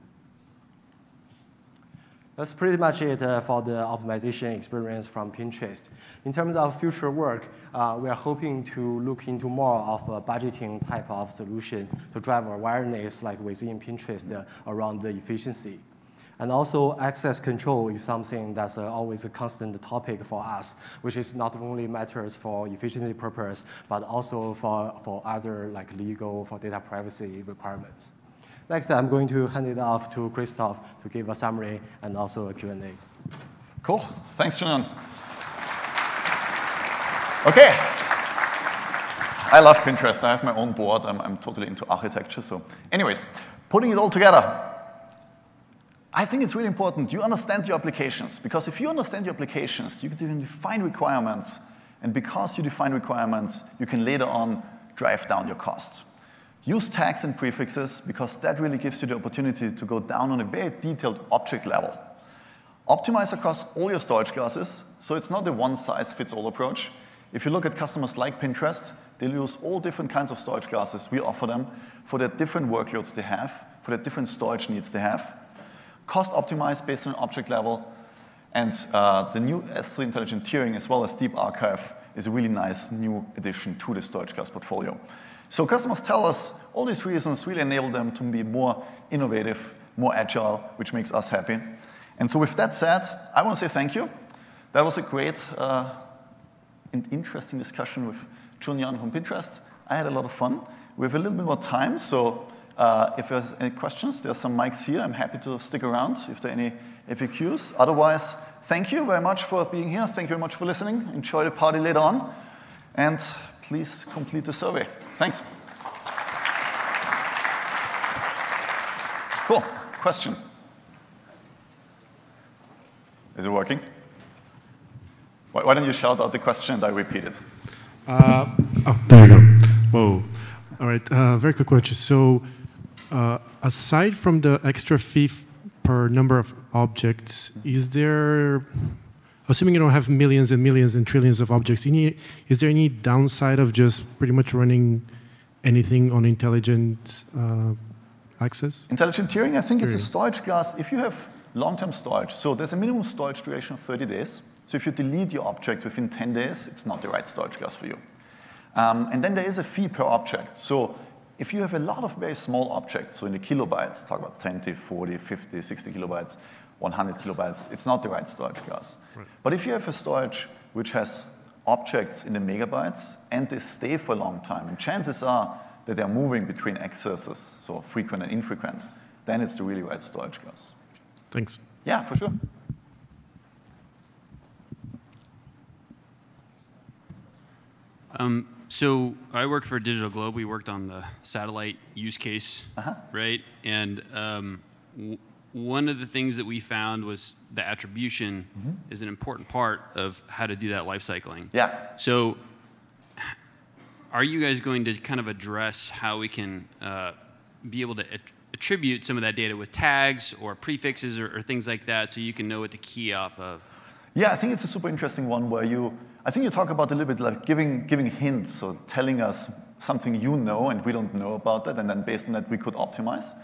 [SPEAKER 2] That's pretty much it uh, for the optimization experience from Pinterest. In terms of future work, uh, we are hoping to look into more of a budgeting type of solution to drive awareness like within Pinterest uh, around the efficiency. And also access control is something that's uh, always a constant topic for us, which is not only matters for efficiency purpose, but also for, for other like legal, for data privacy requirements. Next, I'm going to hand it off to Christoph to give a summary and also a Q&A.
[SPEAKER 1] Cool. Thanks, Julian. Okay. I love Pinterest. I have my own board. I'm, I'm totally into architecture. So, anyways, putting it all together, I think it's really important you understand your applications because if you understand your applications, you can define requirements, and because you define requirements, you can later on drive down your costs. Use tags and prefixes because that really gives you the opportunity to go down on a very detailed object level. Optimize across all your storage classes, so it's not a one-size-fits-all approach. If you look at customers like Pinterest, they'll use all different kinds of storage classes we offer them for the different workloads they have, for the different storage needs they have. Cost optimized based on object level, and uh, the new S3 intelligent tiering as well as deep archive is a really nice new addition to the storage class portfolio. So customers tell us all these reasons really enable them to be more innovative, more agile, which makes us happy. And so with that said, I want to say thank you. That was a great uh, interesting discussion with Julian from Pinterest. I had a lot of fun. We have a little bit more time, so uh, if there's any questions, there are some mics here. I'm happy to stick around if there are any FAQs. Otherwise, thank you very much for being here. Thank you very much for listening. Enjoy the party later on. And please complete the survey. Thanks. Cool. Question. Is it working? Why, why don't you shout out the question and I repeat it?
[SPEAKER 3] Uh, oh, there you go. Whoa. All right. Uh, very quick question. So, uh, aside from the extra fee per number of objects, is there assuming you don't have millions and millions and trillions of objects, any, is there any downside of just pretty much running anything on intelligent uh, access?
[SPEAKER 1] Intelligent tiering, I think, is a storage class. If you have long-term storage, so there's a minimum storage duration of 30 days. So if you delete your object within 10 days, it's not the right storage class for you. Um, and then there is a fee per object. So if you have a lot of very small objects, so in the kilobytes, talk about 20, 40, 50, 60 kilobytes, 100 kilobytes, it's not the right storage class. Right. But if you have a storage which has objects in the megabytes and they stay for a long time, and chances are that they're moving between accesses, so frequent and infrequent, then it's the really right storage class.
[SPEAKER 3] Thanks.
[SPEAKER 1] Yeah, for sure.
[SPEAKER 4] Um, so I work for DigitalGlobe. We worked on the satellite use case, uh -huh. right? And um, one of the things that we found was the attribution mm-hmm. is an important part of how to do that life cycling.
[SPEAKER 1] Yeah.
[SPEAKER 4] So, are you guys going to kind of address how we can uh, be able to attribute some of that data with tags or prefixes or, or, things like that so you can know what to key off of?
[SPEAKER 1] Yeah, I think it's a super interesting one where you, I think you talk about a little bit like giving, giving hints or telling us something you know and we don't know about that, and then based on that we could optimize.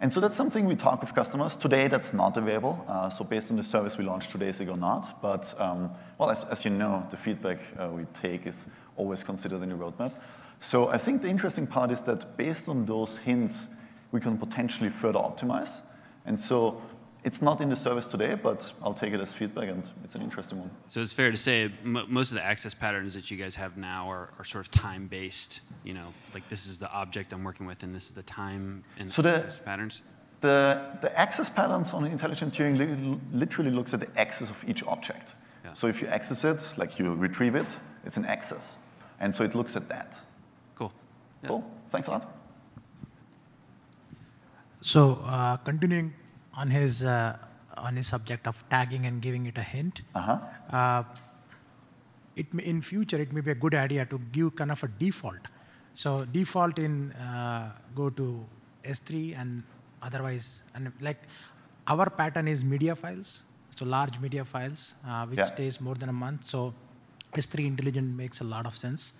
[SPEAKER 1] And so that's something we talk with customers. Today, that's not available. Uh, so based on the service we launched two days ago, not. But, um, well, as, as, you know, the feedback uh, we take is always considered in the roadmap. So I think the interesting part is that based on those hints, we can potentially further optimize. And so it's not in the service today, but I'll take it as feedback, and it's an interesting one.
[SPEAKER 4] So it's fair to say most of the access patterns that you guys have now are, are, sort of time-based. You know, like this is the object I'm working with, and this is the time and so the, access patterns.
[SPEAKER 1] The the access patterns on intelligent tiering li literally looks at the access of each object. Yeah. So if you access it, like you retrieve it, it's an access, and so it looks at that.
[SPEAKER 4] Cool.
[SPEAKER 1] Yeah. Cool. Thanks a lot.
[SPEAKER 5] So uh, continuing on his uh, on his subject of tagging and giving it a hint.
[SPEAKER 1] Uh-huh.
[SPEAKER 5] Uh, it may, in future it may be a good idea to give kind of a default. So default in uh, go to S3 and otherwise and like our pattern is media files, so large media files uh, which yeah. stays more than a month. So S3 intelligent makes a lot of sense.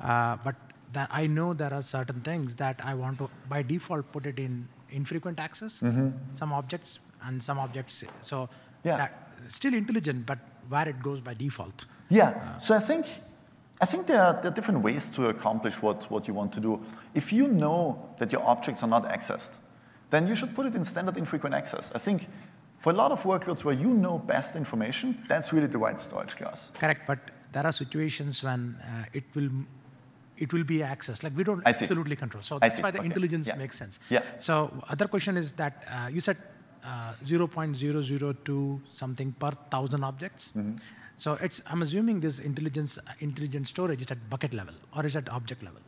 [SPEAKER 5] Uh, but that I know there are certain things that I want to by default put it in infrequent access, mm-hmm. some objects, and some objects. So
[SPEAKER 1] Yeah.
[SPEAKER 5] that, still intelligent, but where it goes by default.
[SPEAKER 1] Yeah. So I think I think there are, there are different ways to accomplish what, what you want to do. If you know that your objects are not accessed, then you should put it in standard infrequent access. I think for a lot of workloads where you know best information, that's really the right storage class.
[SPEAKER 5] Correct, but there are situations when uh, it will it will be accessed. Like we don't absolutely control. So that's why the
[SPEAKER 1] Okay.
[SPEAKER 5] intelligence
[SPEAKER 1] Yeah.
[SPEAKER 5] makes sense.
[SPEAKER 1] Yeah.
[SPEAKER 5] So other question is that uh, you said uh, 0.002 something per thousand objects.
[SPEAKER 1] Mm-hmm.
[SPEAKER 5] So it's I'm assuming this intelligence intelligent storage is at bucket level or is at object level.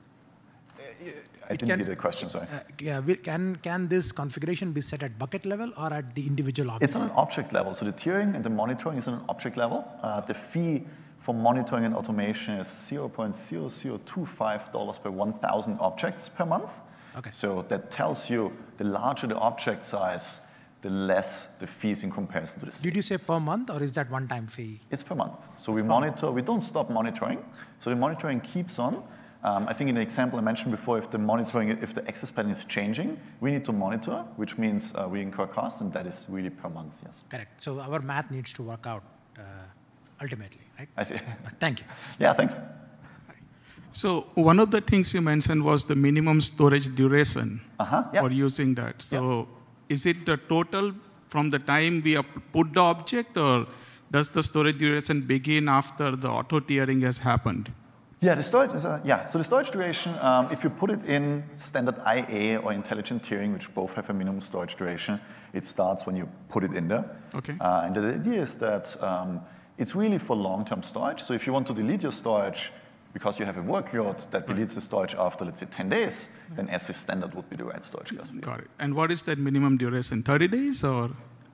[SPEAKER 1] I didn't
[SPEAKER 5] can-
[SPEAKER 1] hear the question, sorry.
[SPEAKER 5] Uh, yeah, we, can can this configuration be set at bucket level or at the individual object?
[SPEAKER 1] It's on an object level. So the tiering and the monitoring is on an object level. Uh, the fee for monitoring and automation is $0.0025 per 1,000 objects per month.
[SPEAKER 5] Okay.
[SPEAKER 1] So that tells you the larger the object size, the less the fees in comparison to the
[SPEAKER 5] Did you say per month or is that one time fee?
[SPEAKER 1] It's per month. So we monitor, we don't stop monitoring. So the monitoring keeps on. Um, I think in the example I mentioned before, if the monitoring, if the access pattern is changing, we need to monitor, which means uh, we incur costs, and that is really per month, yes.
[SPEAKER 5] Correct. So our math needs to work out uh, ultimately, right?
[SPEAKER 1] I see.
[SPEAKER 5] Thank you.
[SPEAKER 1] yeah, thanks.
[SPEAKER 6] So one of the things you mentioned was the minimum storage duration
[SPEAKER 1] Uh-huh, yeah.
[SPEAKER 6] for using that. So is it the total from the time we put the object, or does the storage duration begin after the auto tiering has happened?
[SPEAKER 1] Yeah, the storage is a, yeah. So the storage duration, um, if you put it in standard IA or intelligent tiering, which both have a minimum storage duration, it starts when you put it in there.
[SPEAKER 6] Okay.
[SPEAKER 1] Uh, and the idea is that um, it's really for long-term storage. So if you want to delete your storage because you have a workload that deletes the storage after, let's say, 10 days, then S3 standard would be the right storage class.
[SPEAKER 6] Got it. And what is that minimum duration? 30 days or?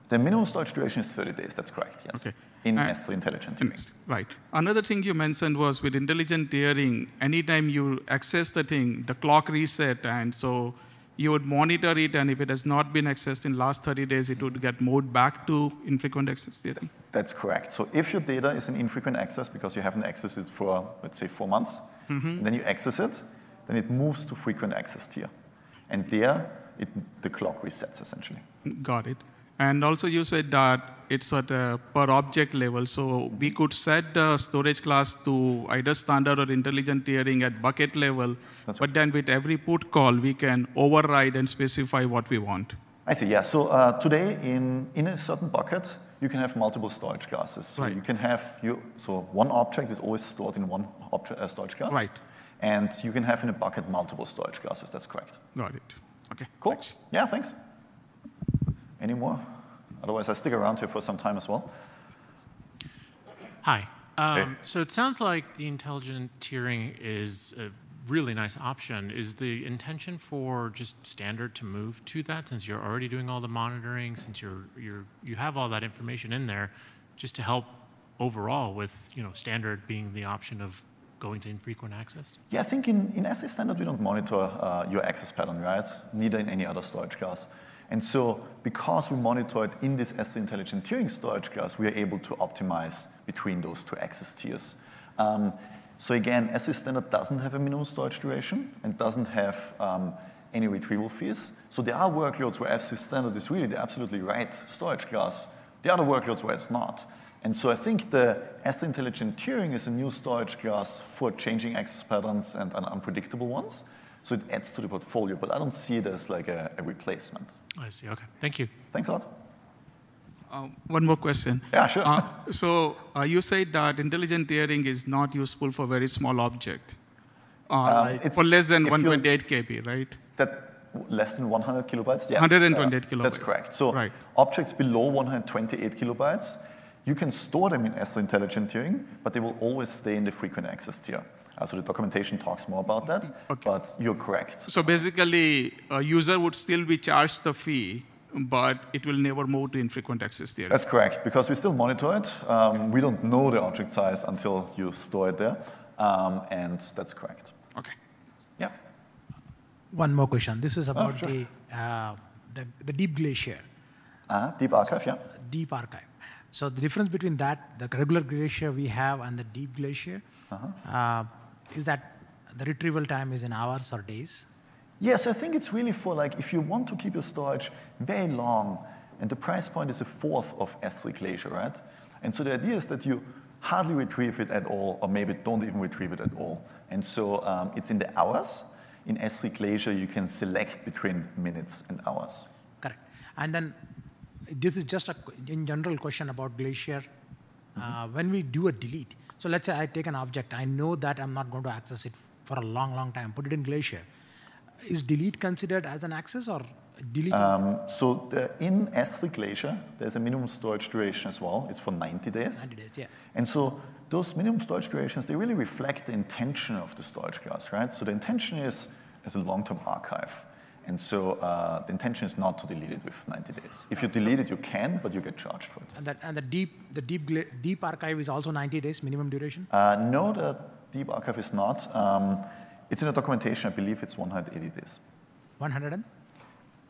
[SPEAKER 1] The minimum storage duration is 30 days. That's correct. Yes.
[SPEAKER 6] Okay.
[SPEAKER 1] In
[SPEAKER 6] Uh,
[SPEAKER 1] S3 intelligent tiering.
[SPEAKER 6] Right. Another thing you mentioned was with intelligent tiering, anytime you access the thing, the clock reset, and so you would monitor it, and if it has not been accessed in last 30 days, it would get moved back to infrequent access tiering.
[SPEAKER 1] That's correct. So if your data is in infrequent access because you haven't accessed it for, let's say, four months, mm-hmm. and then you access it, then it moves to frequent access tier. And there, it, the clock resets essentially.
[SPEAKER 6] Got it. And also you said that it's at a per object level, so we could set the storage class to either standard or intelligent tiering at bucket level,
[SPEAKER 1] That's
[SPEAKER 6] but then with every put call, we can override and specify what we want.
[SPEAKER 1] I see, yeah. So uh, today, in, in a certain bucket, you can have multiple storage classes. So
[SPEAKER 6] Right.
[SPEAKER 1] you can have, you, so one object is always stored in one object, uh, storage class.
[SPEAKER 6] Right.
[SPEAKER 1] And you can have in a bucket multiple storage classes. That's correct.
[SPEAKER 6] Got it. Okay.
[SPEAKER 1] Cool.
[SPEAKER 6] thanks.
[SPEAKER 1] Yeah, thanks. Any more? Otherwise, I stick around here for some time as well.
[SPEAKER 7] Hi. Um,
[SPEAKER 1] Hey.
[SPEAKER 7] So it sounds like the intelligent tiering is a really nice option. Is the intention for just standard to move to that since you're already doing all the monitoring, since you're, you're, you have all that information in there, just to help overall with you know standard being the option of going to infrequent access?
[SPEAKER 1] Yeah, I think in, in SA standard we don't monitor uh, your access pattern, right? Neither in any other storage class. And so because we monitor it in this S3 intelligent tiering storage class, we are able to optimize between those two access tiers. Um, so again, S3 standard doesn't have a minimum storage duration and doesn't have um, any retrieval fees. So there are workloads where S3 standard is really the absolutely right storage class. There are other workloads where it's not. And so I think the S3 intelligent tiering is a new storage class for changing access patterns and, and unpredictable ones. So it adds to the portfolio, but I don't see it as like a, a replacement.
[SPEAKER 7] I see. Okay. Thank you.
[SPEAKER 1] Thanks a lot.
[SPEAKER 6] Uh, one more question.
[SPEAKER 1] Yeah, sure.
[SPEAKER 6] Uh, so uh, you said that intelligent tiering is not useful for very small object, uh,
[SPEAKER 1] Um,
[SPEAKER 6] like for less than
[SPEAKER 1] if
[SPEAKER 6] 128 KB, right?
[SPEAKER 1] That less than 100 kilobytes? Yes.
[SPEAKER 6] 128
[SPEAKER 1] uh, That's correct. So
[SPEAKER 6] Right.
[SPEAKER 1] objects below 128 kilobytes, you can store them in S3 intelligent tiering, but they will always stay in the frequent access tier. Uh, so the documentation talks more about that,
[SPEAKER 6] Okay.
[SPEAKER 1] but you're correct.
[SPEAKER 6] So basically, a user would still be charged the fee, but it will never move to infrequent access tiering.
[SPEAKER 1] That's correct, because we still monitor it. Um, we don't know the object size until you store it there, um, and that's correct.
[SPEAKER 6] Okay.
[SPEAKER 1] Yeah.
[SPEAKER 5] One more question. This is about
[SPEAKER 1] sure.
[SPEAKER 5] the, uh, the, the deep glacier,
[SPEAKER 1] Uh, deep archive, yeah.
[SPEAKER 5] deep archive. So the difference between that, the regular glacier we have and the deep glacier, uh is that the retrieval time is in hours or days?
[SPEAKER 1] Yes, I think it's really for like if you want to keep your storage very long, and the price point is a fourth of S3 Glacier, right? And so the idea is that you hardly retrieve it at all, or maybe don't even retrieve it at all. And so um, it's in the hours. In S3 Glacier, you can select between minutes and hours.
[SPEAKER 5] Correct. And then this is just a in general question about Glacier. Uh,
[SPEAKER 1] Mm-hmm.
[SPEAKER 5] when we do a delete, so let's say I take an object, I know that I'm not going to access it for a long, long time, put it in Glacier. Is delete considered as an access or delete?
[SPEAKER 1] Um, so the, in S3 Glacier, there's a minimum storage duration as well. It's for 90 days.
[SPEAKER 5] 90 days, yeah.
[SPEAKER 1] And so those minimum storage durations, they really reflect the intention of the storage class, right? So the intention is as a long-term archive. And so uh, the intention is not to delete it with 90 days. If you delete it, you can, but you get charged for it.
[SPEAKER 5] And, that, and the deep, the deep, deep archive is also 90 days minimum duration.
[SPEAKER 1] Uh, no, the deep archive is not. Um, it's in the documentation. I believe it's 180 days.
[SPEAKER 5] 100 and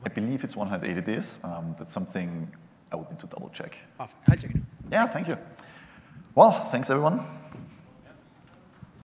[SPEAKER 1] I believe it's 180 days. Um, that's something I would need to double check.
[SPEAKER 5] perfect. I'll check it.
[SPEAKER 1] Yeah, thank you. Well, thanks everyone.